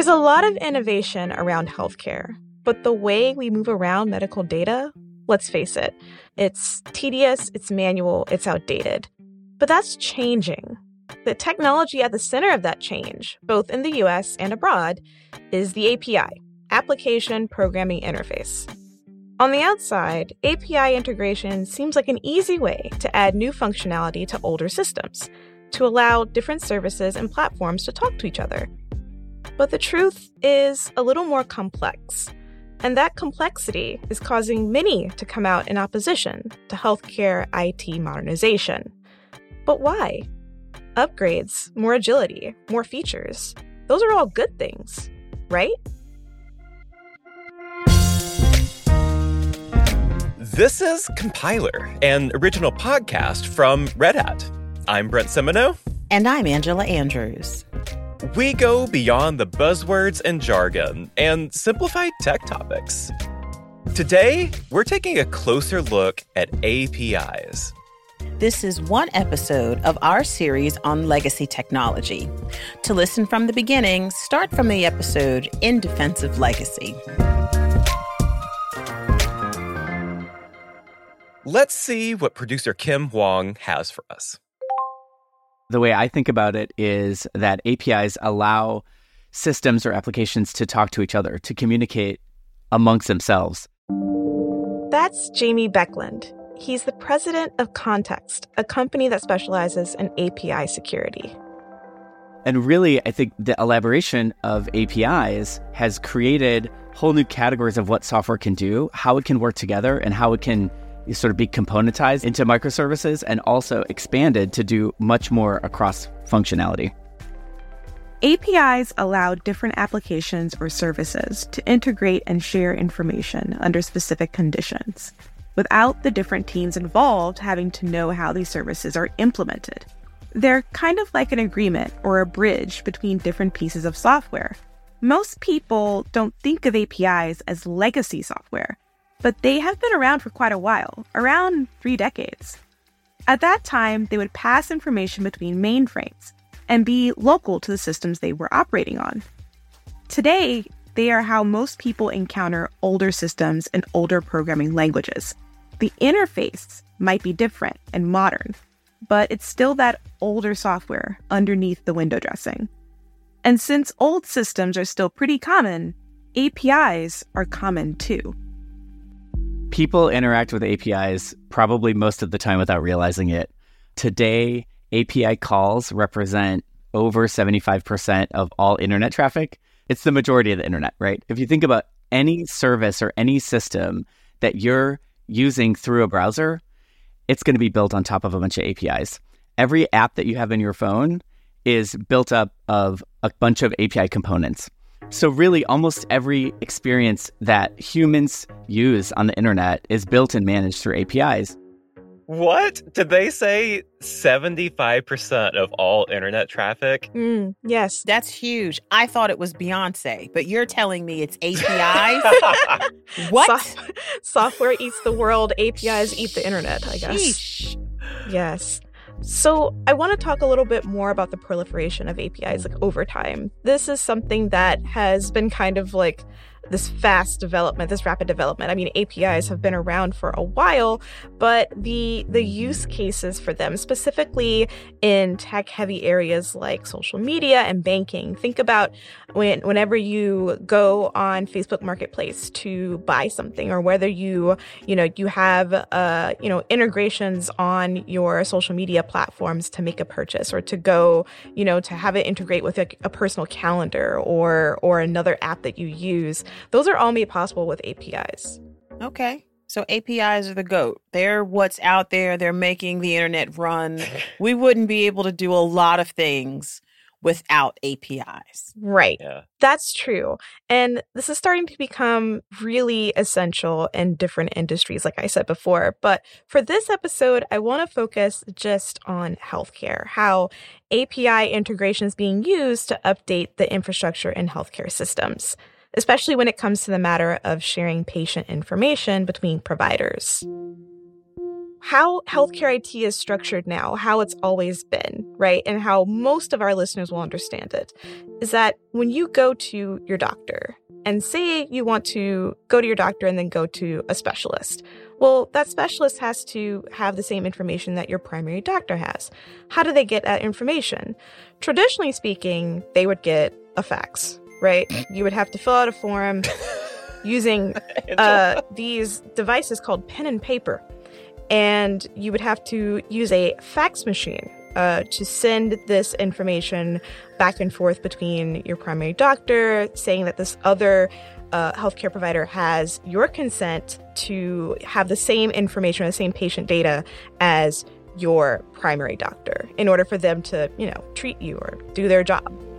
There's a lot of innovation around healthcare, but the way we move around medical data, let's face it, it's tedious, it's manual, it's outdated. But that's changing. The technology at the center of that change, both in the US and abroad, is the API, Application Programming Interface. On the outside, API integration seems like an easy way to add new functionality to older systems, to allow different services and platforms to talk to each other. But the truth is a little more complex. And that complexity is causing many to come out in opposition to healthcare IT modernization. But why? Upgrades, more agility, more features. Those are all good things, right? This is Compiler, an original podcast from Red Hat. I'm Brent Simoneau. And I'm Angela Andrews. We go beyond the buzzwords and jargon and simplify tech topics. Today, we're taking a closer look at APIs. This is one episode of our series on legacy technology. To listen from the beginning, start from the episode In Defense of Legacy. Let's see what producer Kim Huang has for us. The way I think about it is that APIs allow systems or applications to talk to each other, to communicate amongst themselves. That's Jamie Beckland. He's the president of Context, a company that specializes in API security. And really, I think the elaboration of APIs has created whole new categories of what software can do, how it can work together, and how it can sort of be componentized into microservices and also expanded to do much more across functionality. APIs allow different applications or services to integrate and share information under specific conditions without the different teams involved having to know how these services are implemented. They're kind of like an agreement or a bridge between different pieces of software. Most people don't think of APIs as legacy software, but they have been around for quite a while, around three decades. At that time, they would pass information between mainframes and be local to the systems they were operating on. Today, they are how most people encounter older systems and older programming languages. The interface might be different and modern, but it's still that older software underneath the window dressing. And since old systems are still pretty common, APIs are common too people interact with APIs probably most of the time without realizing it. Today, API calls represent over 75% of all internet traffic. It's the majority of the internet, right? If you think about any service or any system that you're using through a browser, it's going to be built on top of a bunch of APIs. Every app that you have in your phone is built up of a bunch of API components. So, really, almost every experience that humans use on the internet is built and managed through APIs. What? Did they say 75% of all internet traffic? Mm, yes. That's huge. I thought it was Beyonce, but you're telling me it's APIs? what? So- software eats the world, APIs eat the internet, I guess. Sheesh. Yes. So, I want to talk a little bit more about the proliferation of APIs like over time. This is something that has been kind of like this fast development, this rapid development. I mean, APIs have been around for a while, but the the use cases for them, specifically in tech heavy areas like social media and banking. Think about when whenever you go on Facebook Marketplace to buy something, or whether you you know you have uh you know integrations on your social media platforms to make a purchase, or to go you know to have it integrate with a, a personal calendar or or another app that you use. Those are all made possible with APIs. Okay. So APIs are the goat. They're what's out there. They're making the internet run. we wouldn't be able to do a lot of things without APIs. Right. Yeah. That's true. And this is starting to become really essential in different industries, like I said before. But for this episode, I want to focus just on healthcare, how API integration is being used to update the infrastructure in healthcare systems especially when it comes to the matter of sharing patient information between providers. how healthcare IT is structured now, how it's always been, right? And how most of our listeners will understand it is that when you go to your doctor and say you want to go to your doctor and then go to a specialist, well, that specialist has to have the same information that your primary doctor has. How do they get that information? Traditionally speaking, they would get a fax, right? You would have to fill out a form using uh, these devices called pen and paper and you would have to use a fax machine uh, to send this information back and forth between your primary doctor, saying that this other uh, healthcare provider has your consent to have the same information, the same patient data as your primary doctor in order for them to, you know, treat you or do their job.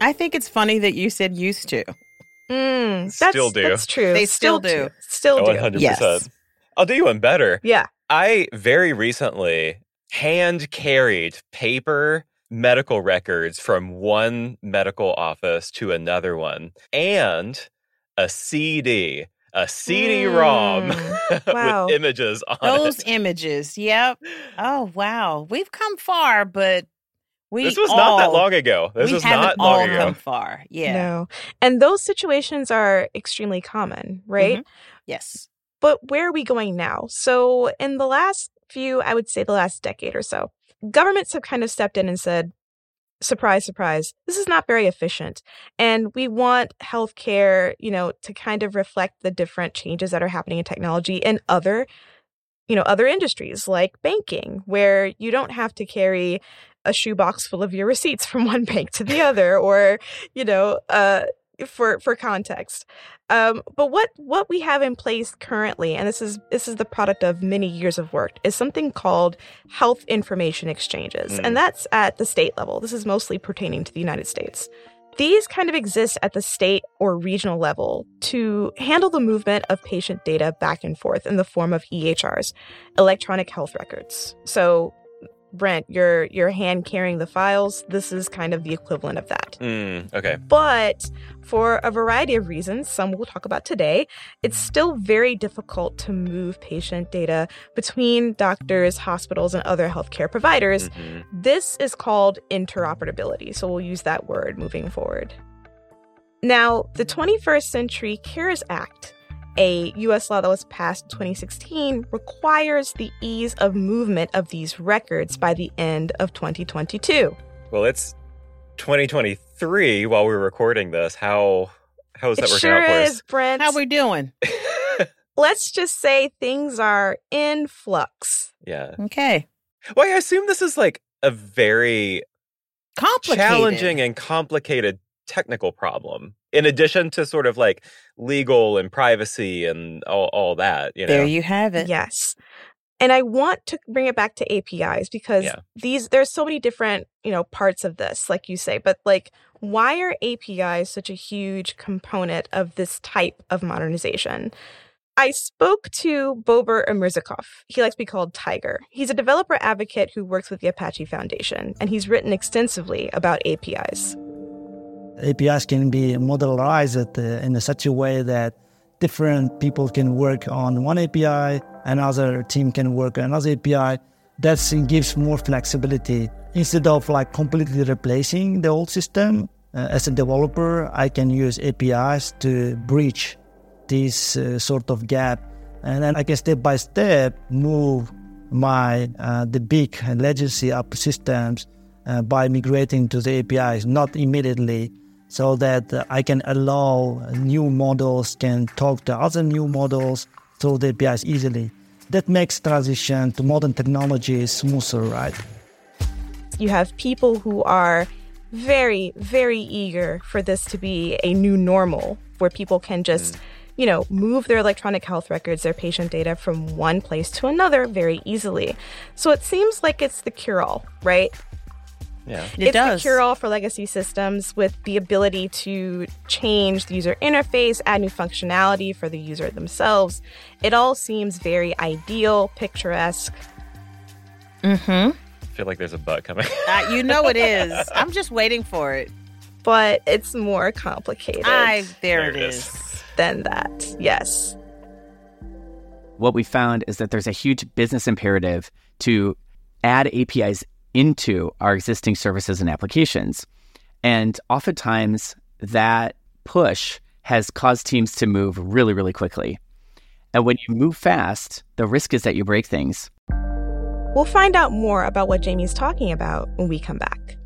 I think it's funny that you said used to. Mm, that's, Still do. That's true. They still do. do. Still do. 100%. Yes. I'll do you one better. Yeah. I very recently hand carried paper medical records from one medical office to another one and a CD, a CD ROM Mm, wow. with images on it. Those it. images. Yep. Oh wow. We've come far, but we This was all, not that long ago. This was haven't not all long ago. come far. Yeah. No. And those situations are extremely common, right? Mhm. Yes. But where are we going now? So, in the last few, I would say the last decade or so, governments have kind of stepped in and said, surprise, surprise, this is not very efficient. And we want healthcare, you know, to kind of reflect the different changes that are happening in technology in other, you know, other industries like banking, where you don't have to carry a shoebox full of your receipts from one bank to the other, or, you know, uh, for for context. Um, but what what we have in place currently, and this is this is the product of many years of work, is something called health information exchanges, Mm. and that's at the state level. This is mostly pertaining to the United States. These kind of exist at the state or regional level to handle the movement of patient data back and forth in the form of EHRs, electronic health records. So, Brent, you're you're hand carrying the files. This is kind of the equivalent of that. Mm, okay. But for a variety of reasons, some we'll talk about today, it's still very difficult to move patient data between doctors, hospitals, and other healthcare providers. Mhm. This is called interoperability, so we'll use that word moving forward. Now, the 21st Century Cures Act, a US law that was passed in 2016, requires the ease of movement of these records by the end of 2022. Well, it's 2023 while we're recording this. How how is that it working sure out for is, Brent. How we doing? Let's just say things are in flux. yeah. Okay. Well, I assume this is like a very Complicated. challenging and complicated technical problem. In addition to sort of like legal and privacy and all, all that, you know. There you have it. Yes. And I want to bring it back to APIs because Yeah. these there's so many different, you know, parts of this, like you say, but like why are APIs such a huge component of this type of modernization? I spoke to Bobur Umurzokov. He likes to be called Tiger. He's a developer advocate who works with the Apache Foundation, and he's written extensively about APIs. APIs can be modularized uh, in such a way that different people can work on one API, another team can work on another API. That gives more flexibility. Instead of like completely replacing the old system, uh, as a developer, I can use APIs to bridge this uh, sort of gap, and then I can step by step move my uh, the big legacy app systems uh, by migrating to the APIs, not immediately, so that I can allow new models can talk to other new models through the APIs easily. That makes transition to modern technology smoother, right? you have people who are very, very eager for this to be a new normal where people can just, mm. you know, move their electronic health records, their patient data from one place to another very easily. So it seems like it's the cure all, right? Yeah. It it's does. the cure all for legacy systems with the ability to change the user interface, add new functionality for the user themselves. It all seems very ideal, picturesque. Mm-hmm. I feel like there's a butt coming. Uh, you know it is. I'm just waiting for it. But it's more complicated. I there, There it it is. is. than that. Yes. what we found is that there's a huge business imperative to add APIs into our existing services and applications. And oftentimes that push has caused teams to move really, really quickly. And when you move fast, the risk is that you break things. We'll find out more about what Jamie's talking about when we come back.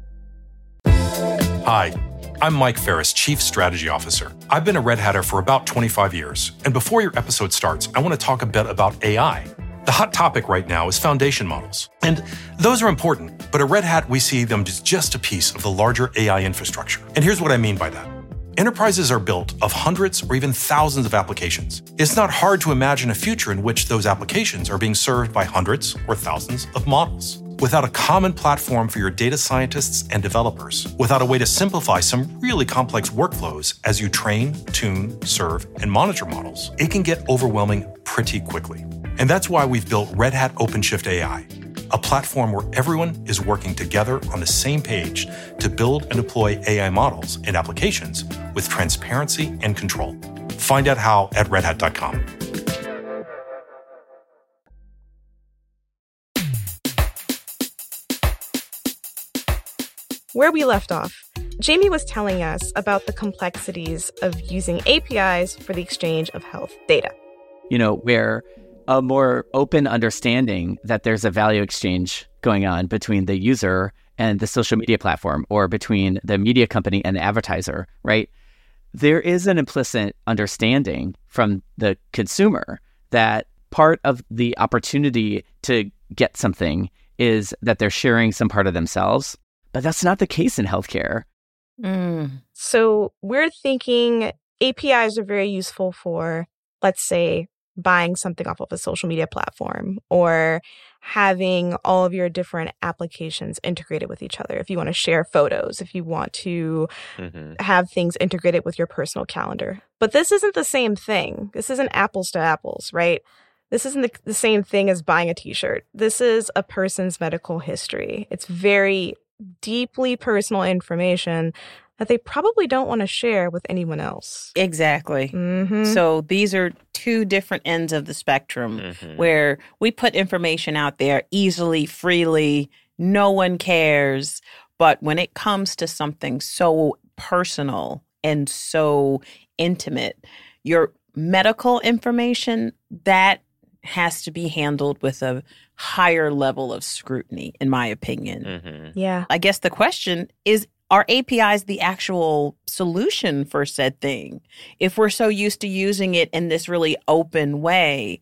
Hi, I'm Mike Ferris, Chief Strategy Officer. I've been a Red Hatter for about 25 years. And before your episode starts, I want to talk a bit about AI. The hot topic right now is foundation models. And those are important, but at Red Hat, we see them as just a piece of the larger AI infrastructure. And here's what I mean by that. Enterprises are built of hundreds or even thousands of applications. It's not hard to imagine a future in which those applications are being served by hundreds or thousands of models. Without a common platform for your data scientists and developers, without a way to simplify some really complex workflows as you train, tune, serve, and monitor models, it can get overwhelming pretty quickly. And that's why we've built Red Hat OpenShift AI, a platform where everyone is working together on the same page to build and deploy AI models and applications with transparency and control. Find out how at redhat.com. Where we left off, Jamie was telling us about the complexities of using APIs for the exchange of health data. You know, where a more open understanding that there's a value exchange going on between the user and the social media platform or between the media company and the advertiser, right? There is an implicit understanding from the consumer that part of the opportunity to get something is that they're sharing some part of themselves. But that's not the case in healthcare. Mm. So we're thinking APIs are very useful for, let's say, buying something off of a social media platform or having all of your different applications integrated with each other. If you want to share photos, if you want to mm-hmm. have things integrated with your personal calendar. But this isn't the same thing. This isn't apples to apples, right? This isn't the, the same thing as buying a t shirt. This is a person's medical history. It's very deeply personal information that they probably don't want to share with anyone else. Exactly. Mm-hmm. So these are two different ends of the spectrum mm-hmm. where we put information out there easily, freely, no one cares. But when it comes to something so personal and so intimate, your medical information, that has to be handled with a higher level of scrutiny, in my opinion. Mm-hmm. Yeah. I guess the question is are APIs the actual solution for said thing? If we're so used to using it in this really open way,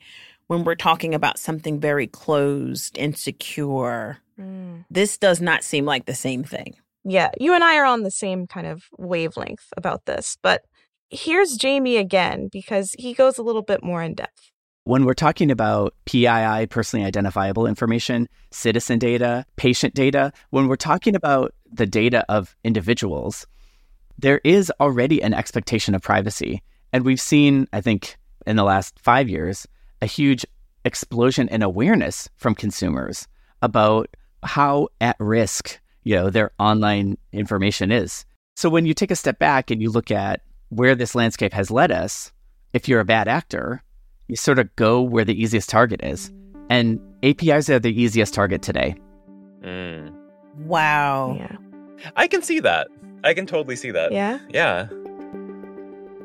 when we're talking about something very closed and secure, mm. this does not seem like the same thing. Yeah, you and I are on the same kind of wavelength about this, but here's Jamie again because he goes a little bit more in depth. When we're talking about PII, personally identifiable information, citizen data, patient data, when we're talking about the data of individuals, there is already an expectation of privacy. And we've seen, I think, in the last five years, a huge explosion in awareness from consumers about how at risk you know their online information is. So when you take a step back and you look at where this landscape has led us, if you're a bad actor, you sort of go where the easiest target is. And APIs are the easiest target today. Mm. Wow. Yeah. I can see that. I can totally see that. Yeah. Yeah.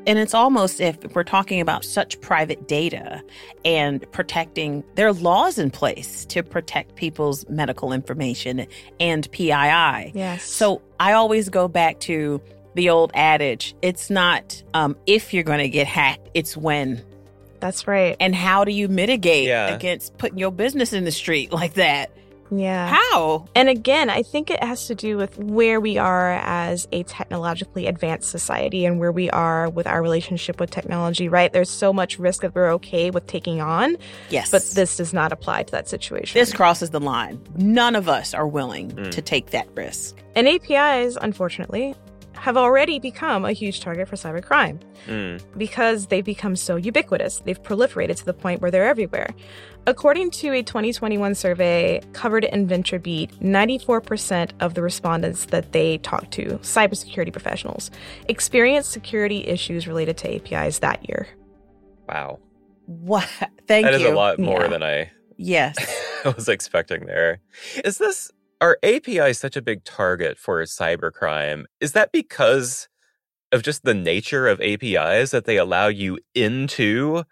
And it's almost if we're talking about such private data and protecting, there are laws in place to protect people's medical information and PII. Yes. So I always go back to the old adage it's not um, if you're going to get hacked, it's when. That's right. And how do you mitigate yeah. against putting your business in the street like that? Yeah. How? And again, I think it has to do with where we are as a technologically advanced society and where we are with our relationship with technology, right? There's so much risk that we're okay with taking on. Yes. But this does not apply to that situation. This crosses the line. None of us are willing mm. to take that risk. And APIs, unfortunately, have already become a huge target for cybercrime mm. because they've become so ubiquitous. They've proliferated to the point where they're everywhere. According to a 2021 survey covered in VentureBeat, 94% of the respondents that they talked to, cybersecurity professionals, experienced security issues related to APIs that year. Wow. What? Thank that you. That is a lot more yeah. than I yes I was expecting there. Is this are APIs such a big target for cybercrime? Is that because of just the nature of APIs that they allow you into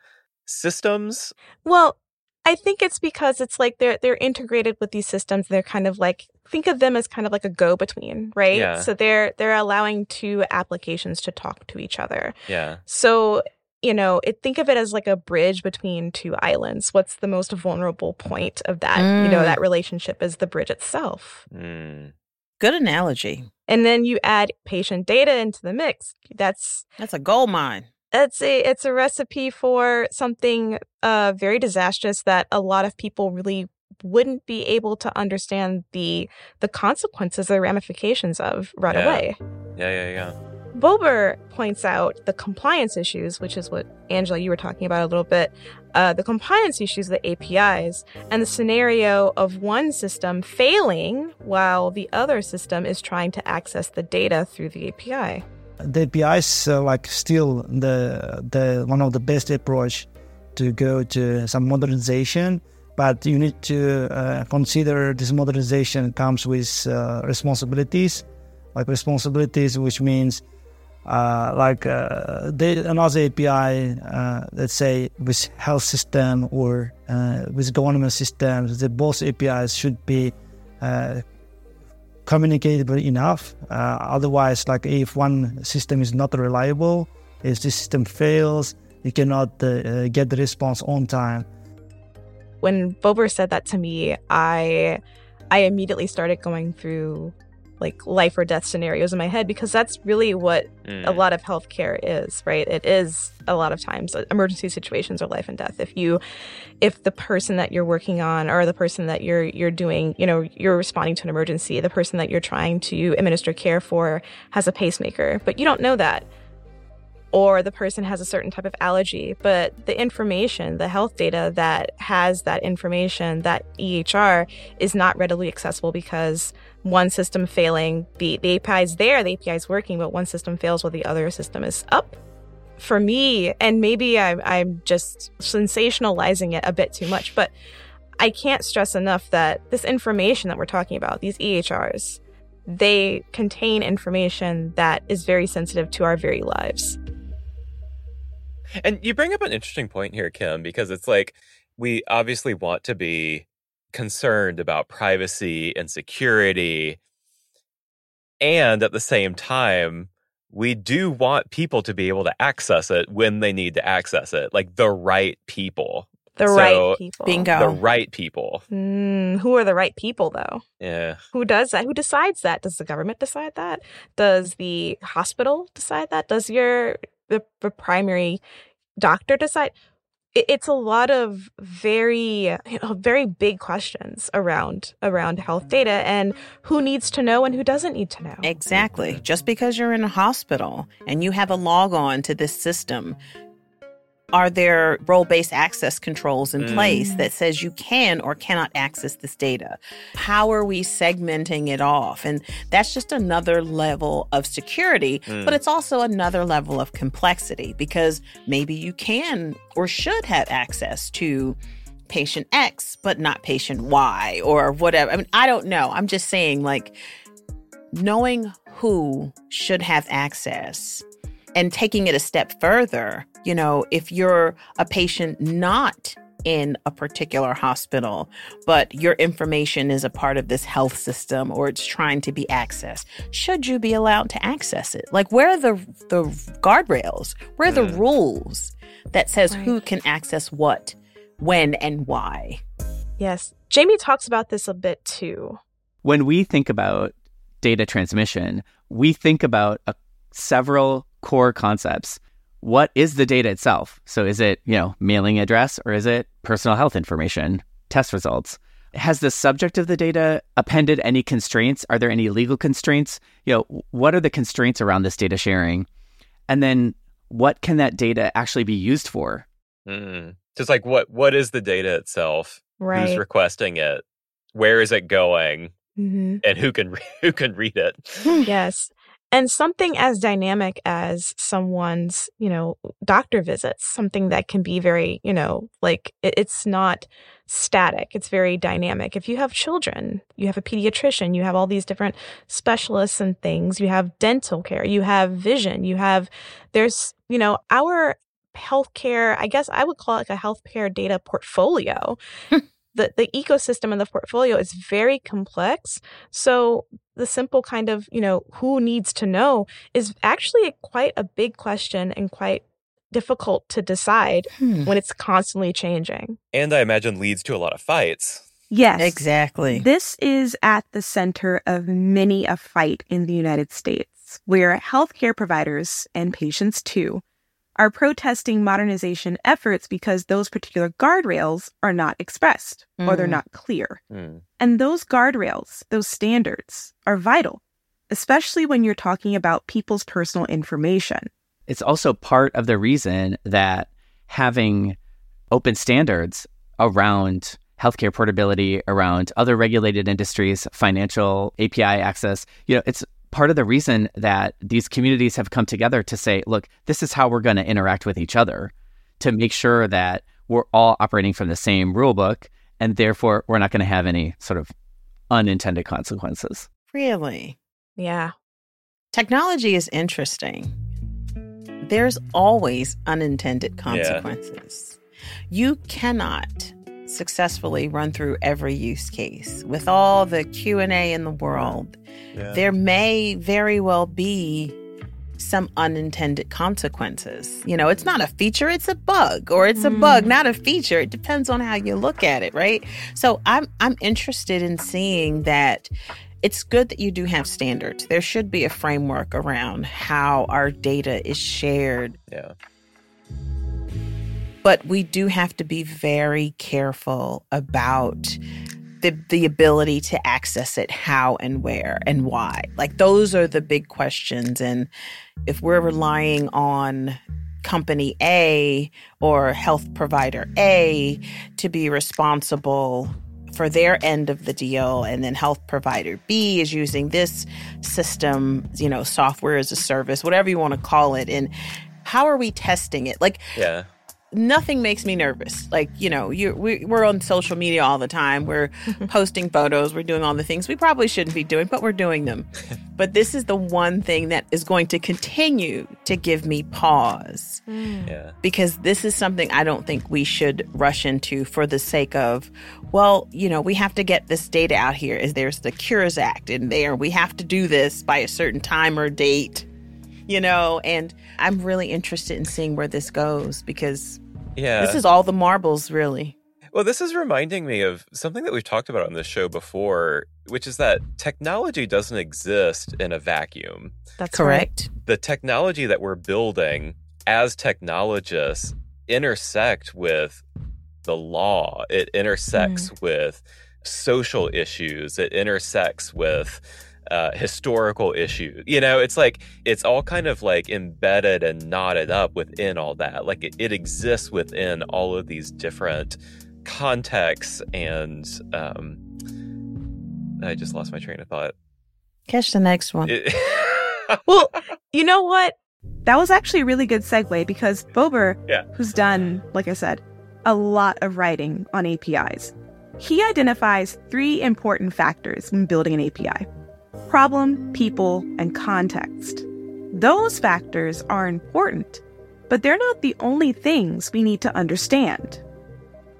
systems? Well, I think it's because it's like they're they're integrated with these systems. They're kind of like think of them as kind of like a go between, right? Yeah. So they're they're allowing two applications to talk to each other. Yeah. So you know, it, think of it as like a bridge between two islands. What's the most vulnerable point of that? Mm. You know, that relationship is the bridge itself. Mm. Good analogy. And then you add patient data into the mix. That's that's a gold mine. It's a it's a recipe for something uh, very disastrous that a lot of people really wouldn't be able to understand the the consequences, the ramifications of right yeah. away. Yeah, yeah, yeah. Bobur points out the compliance issues, which is what Angela you were talking about a little bit. Uh, the compliance issues, the APIs, and the scenario of one system failing while the other system is trying to access the data through the API. The APIs uh, like still the the one of the best approach to go to some modernization, but you need to uh, consider this modernization comes with uh, responsibilities, like responsibilities, which means uh, like uh, another API, uh, let's say with health system or uh, with government systems, the both APIs should be uh, communicatable enough. Otherwise, like if one system is not reliable, if the system fails, you cannot get the response on time. When Bobur said that to me, I I immediately started going through like life or death scenarios in my head because that's really what mm. a lot of healthcare is, right? It is a lot of times uh, emergency situations are life and death. If you if the person that you're working on or the person that you're you're doing, you know, you're responding to an emergency, the person that you're trying to administer care for has a pacemaker, but you don't know that or the person has a certain type of allergy. But the information, the health data that has that information, that EHR, is not readily accessible because one system failing, the, the API is there, the API is working, but one system fails while the other system is up. For me, and maybe I'm, I'm just sensationalizing it a bit too much, but I can't stress enough that this information that we're talking about, these EHRs, they contain information that is very sensitive to our very lives. And you bring up an interesting point here, Kim, because it's like we obviously want to be concerned about privacy and security. And at the same time, we do want people to be able to access it when they need to access it, like the right people. The so, right people. Bingo. The right people. Mm, who are the right people, though? Yeah. Who does that? Who decides that? Does the government decide that? Does the hospital decide that? Does your the, the primary doctor decide? It, it's a lot of very you know, very big questions around around health mm-hmm. data and who needs to know and who doesn't need to know. Exactly. Just because you're in a hospital and you have a log on to this system are there role based access controls in place mm. that says you can or cannot access this data? How are we segmenting it off? And that's just another level of security, mm. but it's also another level of complexity because maybe you can or should have access to patient X, but not patient Y or whatever. I mean, I don't know. I'm just saying, like, knowing who should have access and taking it a step further, you know, if you're a patient not in a particular hospital, but your information is a part of this health system or it's trying to be accessed, should you be allowed to access it? Like where are the the guardrails? Where are the mm. rules that says right. who can access what, when and why? Yes. Jamie talks about this a bit too. When we think about data transmission, we think about a, several core concepts. What is the data itself? So is it, you know, mailing address or is it personal health information, test results? Has the subject of the data appended any constraints? Are there any legal constraints? You know, what are the constraints around this data sharing? And then what can that data actually be used for? Mm. Just like what what is the data itself? Right. Who's requesting it? Where is it going? Mm-hmm. And who can who can read it? yes. And something as dynamic as someone's, you know, doctor visits, something that can be very, you know, like it's not static, it's very dynamic. If you have children, you have a pediatrician, you have all these different specialists and things, you have dental care, you have vision, you have, there's, you know, our healthcare, I guess I would call it like a healthcare data portfolio. the, the ecosystem of the portfolio is very complex. So the simple kind of, you know, who needs to know is actually quite a big question and quite difficult to decide hmm. when it's constantly changing. And I imagine leads to a lot of fights. Yes. Exactly. This is at the center of many a fight in the United States, where healthcare providers and patients too are protesting modernization efforts because those particular guardrails are not expressed mm. or they're mm. not clear. Mm. And those guardrails, those standards, are vital, especially when you're talking about people's personal information. It's also part of the reason that having open standards around healthcare portability, around other regulated industries, financial API access, you know, it's part of the reason that these communities have come together to say, look, this is how we're going to interact with each other to make sure that we're all operating from the same rule book and therefore we're not going to have any sort of unintended consequences. Really? Yeah. Technology is interesting. There's always unintended consequences. Yeah. You cannot successfully run through every use case. With all the q&a in the world yeah. there may very well be some unintended consequences. You know it's not a feature it's a bug or it's a mm. bug not a feature. It depends on how you look at it right? So i'm i'm interested in seeing that it's good that you do have standards. There should be a framework around how our data is shared. Yeah but we do have to be very careful about the, the ability to access it how and where and why. Like those are the big questions. And if we're relying on company A or health provider A to be responsible for their end of the deal and then health provider B is using this system, you know, software as a service, whatever you want to call it and how are we testing it? Like yeah nothing makes me nervous. Like, you know, you we, we're on social media all the time. We're posting photos. We're doing all the things we probably shouldn't be doing, but we're doing them. but this is the one thing that is going to continue to give me pause. Mm. Yeah. Because this is something I don't think we should rush into for the sake of, well, you know, we have to get this data out here. Is there's the Cures Act in there. We have to do this by a certain time or date you know and i'm really interested in seeing where this goes because yeah. This is all the marbles, really. Well, this is reminding me of something that we've talked about on this show before, which is that technology doesn't exist in a vacuum. That's correct. Right. The technology that we're building as technologists intersect with the law, it intersects mm. with social issues, it intersects with uh, historical issue. You know, it's like it's all kind of like embedded and knotted up within all that. Like it, it exists within all of these different contexts. And um, I just lost my train of thought. Catch the next one. It- well, you know what? That was actually a really good segue because Bobur, yeah. who's done, like I said, a lot of writing on APIs, he identifies three important factors when building an API problem, people, and context. Those factors are important, but they're not the only things we need to understand.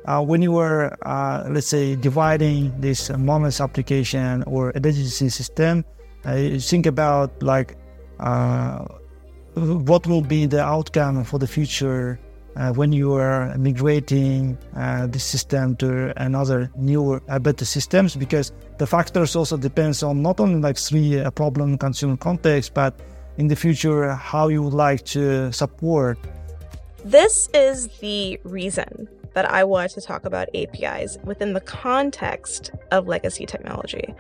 Uh, when you were, uh, let's say, dividing this monolith application or identity system, uh, think about like uh, what will be the outcome for the future uh, when you are migrating uh, the system to another newer, uh, better systems, because the factors also depends on not only like three uh, problem consumer context, but in the future how you would like to support. This is the reason that I wanted to talk about APIs within the context of legacy technology.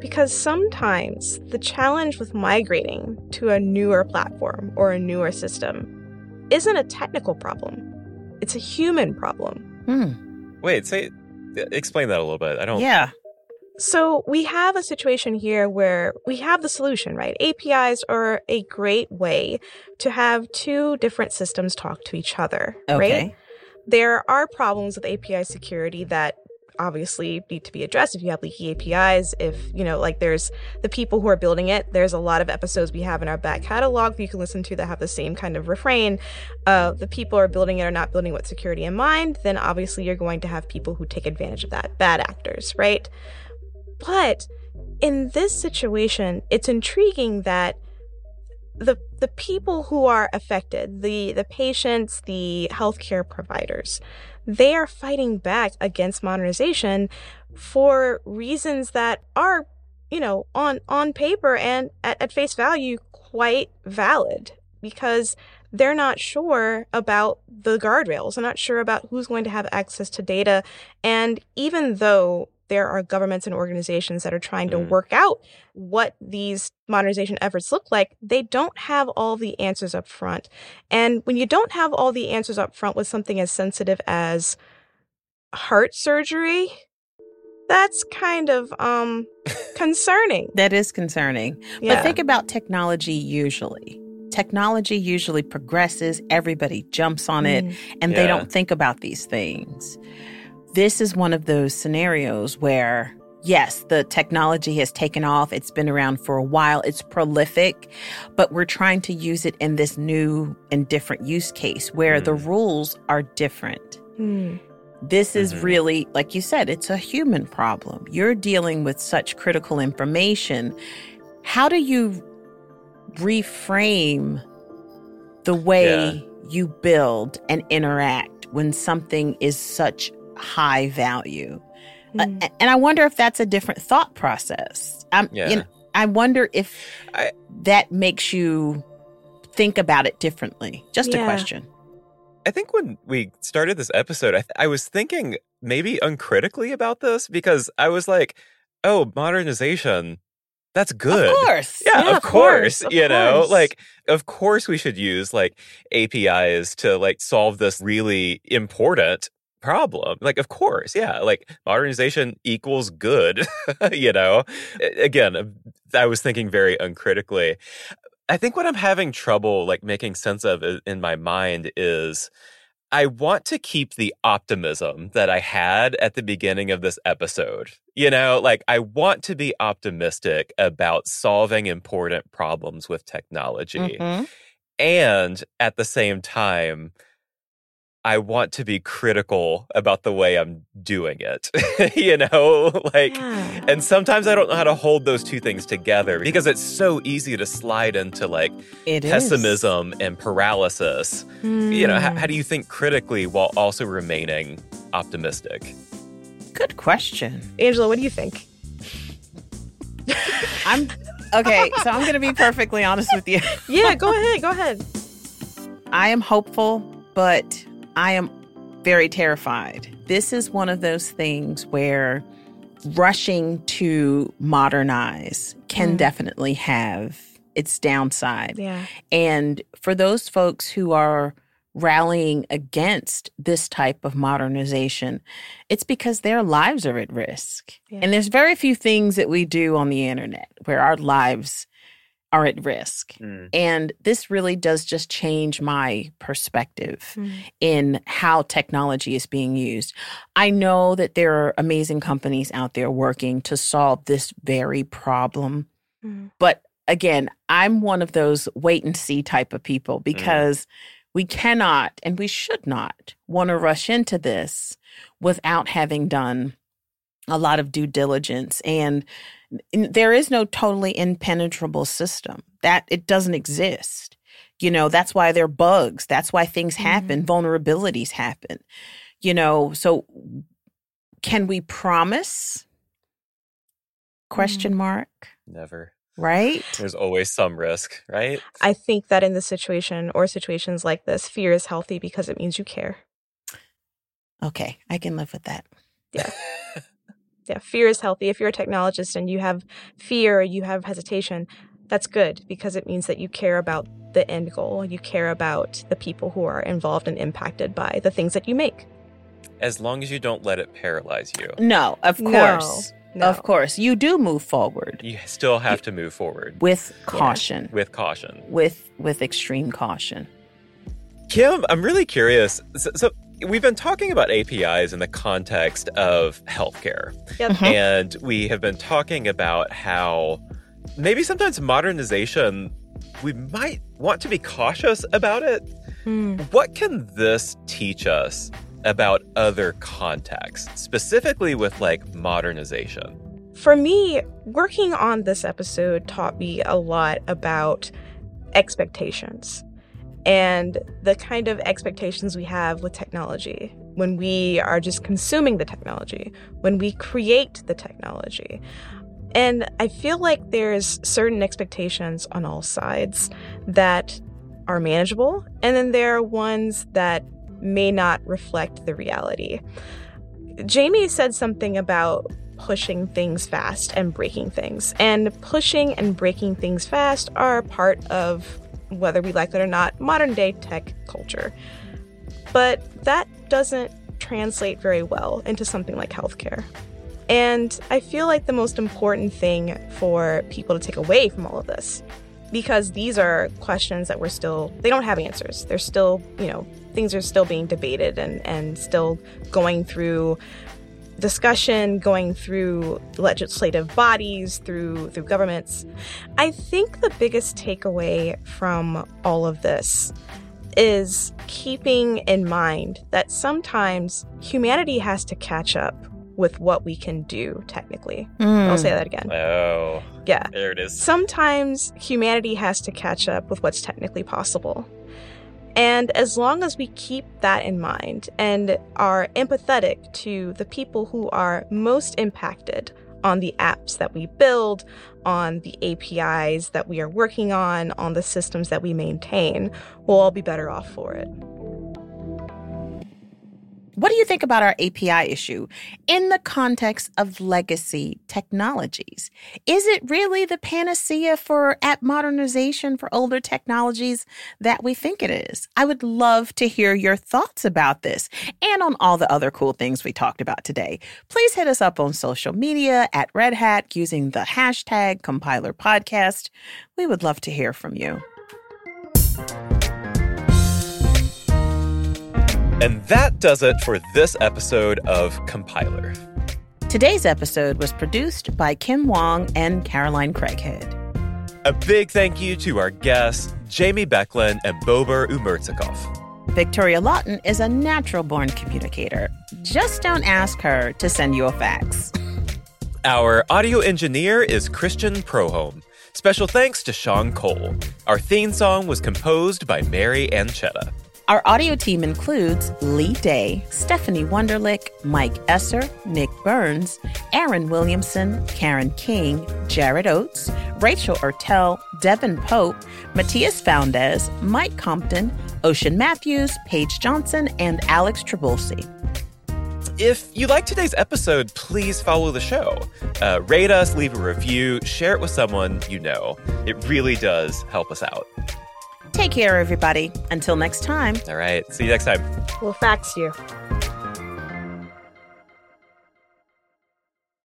Because sometimes the challenge with migrating to a newer platform or a newer system isn't a technical problem. It's a human problem. Hmm. Wait, say explain that a little bit. I don't Yeah. So we have a situation here where we have the solution, right? APIs are a great way to have two different systems talk to each other, okay. right? There are problems with API security that obviously need to be addressed if you have leaky APIs. If, you know, like there's the people who are building it, there's a lot of episodes we have in our back catalog that you can listen to that have the same kind of refrain. Uh, the people are building it are not building with security in mind, then obviously you're going to have people who take advantage of that, bad actors, right? But in this situation, it's intriguing that the the people who are affected, the the patients, the healthcare providers, they are fighting back against modernization for reasons that are, you know, on on paper and at, at face value quite valid because they're not sure about the guardrails. They're not sure about who's going to have access to data. And even though there are governments and organizations that are trying to mm. work out what these modernization efforts look like, they don't have all the answers up front. And when you don't have all the answers up front with something as sensitive as heart surgery, that's kind of um concerning. that is concerning. Yeah. But think about technology usually. Technology usually progresses, everybody jumps on it, mm. and yeah. they don't think about these things. This is one of those scenarios where, yes, the technology has taken off. It's been around for a while. It's prolific, but we're trying to use it in this new and different use case where mm. the rules are different. Mm. This is mm-hmm. really, like you said, it's a human problem. You're dealing with such critical information. How do you reframe the way yeah. you build and interact when something is such high value. Mm. Uh, and I wonder if that's a different thought process. I'm, yeah. you know, I wonder if I, that makes you think about it differently. Just yeah. a question. I think when we started this episode, I, th- I was thinking maybe uncritically about this because I was like, oh, modernization, that's good. Of course. Yeah, yeah of, of, course. course of you course. know, like, of course we should use like APIs to like solve this really important problem. Like, of course, yeah, like modernization equals good, you know? Again, I was thinking very uncritically. I think what I'm having trouble like making sense of in my mind is I want to keep the optimism that I had at the beginning of this episode. You know, like I want to be optimistic about solving important problems with technology. Mm-hmm. And at the same time, I want to be critical about the way I'm doing it. you know, like, yeah. and sometimes I don't know how to hold those two things together because it's so easy to slide into like it pessimism is. and paralysis. Mm. You know, how, how do you hmm. think critically while also remaining optimistic? Good question. Angela, what do you think? I'm okay, so I'm going to be perfectly honest with you. yeah, go ahead. Go ahead. I am hopeful, but I am very terrified. This is one of those things where rushing to modernize can mm. definitely have its downside. Yeah. And for those folks who are rallying against this type of modernization, it's because their lives are at risk. Yeah. And there's very few things that we do on the internet where our lives are at risk. Mm. And this really does just change my perspective mm. in how technology is being used. I know that there are amazing companies out there working to solve this very problem. Mm. But again, I'm one of those wait and see type of people mm. because we cannot and we should not want to rush into this without having done a lot of due diligence and there is no totally impenetrable system. That it doesn't exist. You know that's why there are bugs. That's why things happen. Mm-hmm. vulnerabilities happen. You know so can we promise? Question mm. mark. Never. Right? There's always some risk right? I think that in this situation or situations like this fear is healthy because it means you care. Okay i can live with that. Yeah yeah, fear is healthy. If you're a technologist and you have fear, you have hesitation, that's good because it means that you care about the end goal. You care about the people who are involved and impacted by the things that you make. As long as you don't let it paralyze you. No, of course. No. Of course, you do move forward. You still have to move forward with caution. Yeah. With caution. With with extreme caution. Kim, I'm really curious. So, so, we've been talking about APIs in the context of healthcare. Yep. Mm-hmm. And we have been talking about how maybe sometimes modernization we might want to be cautious about it. Mm. What can this teach us about other contexts, specifically with like modernization? For me, working on this episode taught me a lot about expectations and the kind of expectations we have with technology when we are just consuming the technology, when we create the technology. And I feel like there's certain expectations on all sides that are manageable, and then there are ones that may not reflect the reality. Jamie said something about pushing things fast and breaking things. And pushing and breaking things fast are part of, whether we like it or not, modern day tech culture. But that doesn't translate very well into something like healthcare. And I feel like the most important thing for people to take away from all of this, because these are questions that we're still, they don't have answers. They're still, you know, things are still being debated and, and still going through discussion, going through legislative bodies, through through governments. I think the biggest takeaway from all of this is keeping in mind that sometimes humanity has to catch up with what we can do technically. Mm. I'll say that again. Oh. Yeah. There it is. Sometimes humanity has to catch up with what's technically possible. And as long as we keep that in mind and are empathetic to the people who are most impacted on the apps that we build, on the APIs that we are working on, on the systems that we maintain, we'll all be better off for it. What do you think about our API issue in the context of legacy technologies? Is it really the panacea for app modernization for older technologies that we think it is? I would love to hear your thoughts about this and on all the other cool things we talked about today. Please hit us up on social media at Red Hat using the hashtag compiler podcast. We would love to hear from you. And that does it for this episode of Compiler. Today's episode was produced by Kim Huang and Caroline Creaghead. A big thank you to our guests, Jamie Beckland and Bobur Umurzokov. Victoria Lawton is a natural born communicator. Just don't ask her to send you a fax. Our audio engineer is Christian Prohom. Special thanks to Sean Cole. Our theme song was composed by Mary Ancheta. Our audio team includes Leigh Day, Stephanie Wonderlick, Mike Esser, Nick Burns, Aaron Williamson, Karen King, Jared Oates, Rachel Ertel, Devin Pope, Matias Faundez, Mike Compton, Ocean Matthews, Paige Johnson, and Alex Traboulsi. If you like today's episode, please follow the show. Uh, rate us, leave a review, share it with someone you know. It really does help us out. Take care, everybody. Until next time. All right. See you next time. We'll fax you.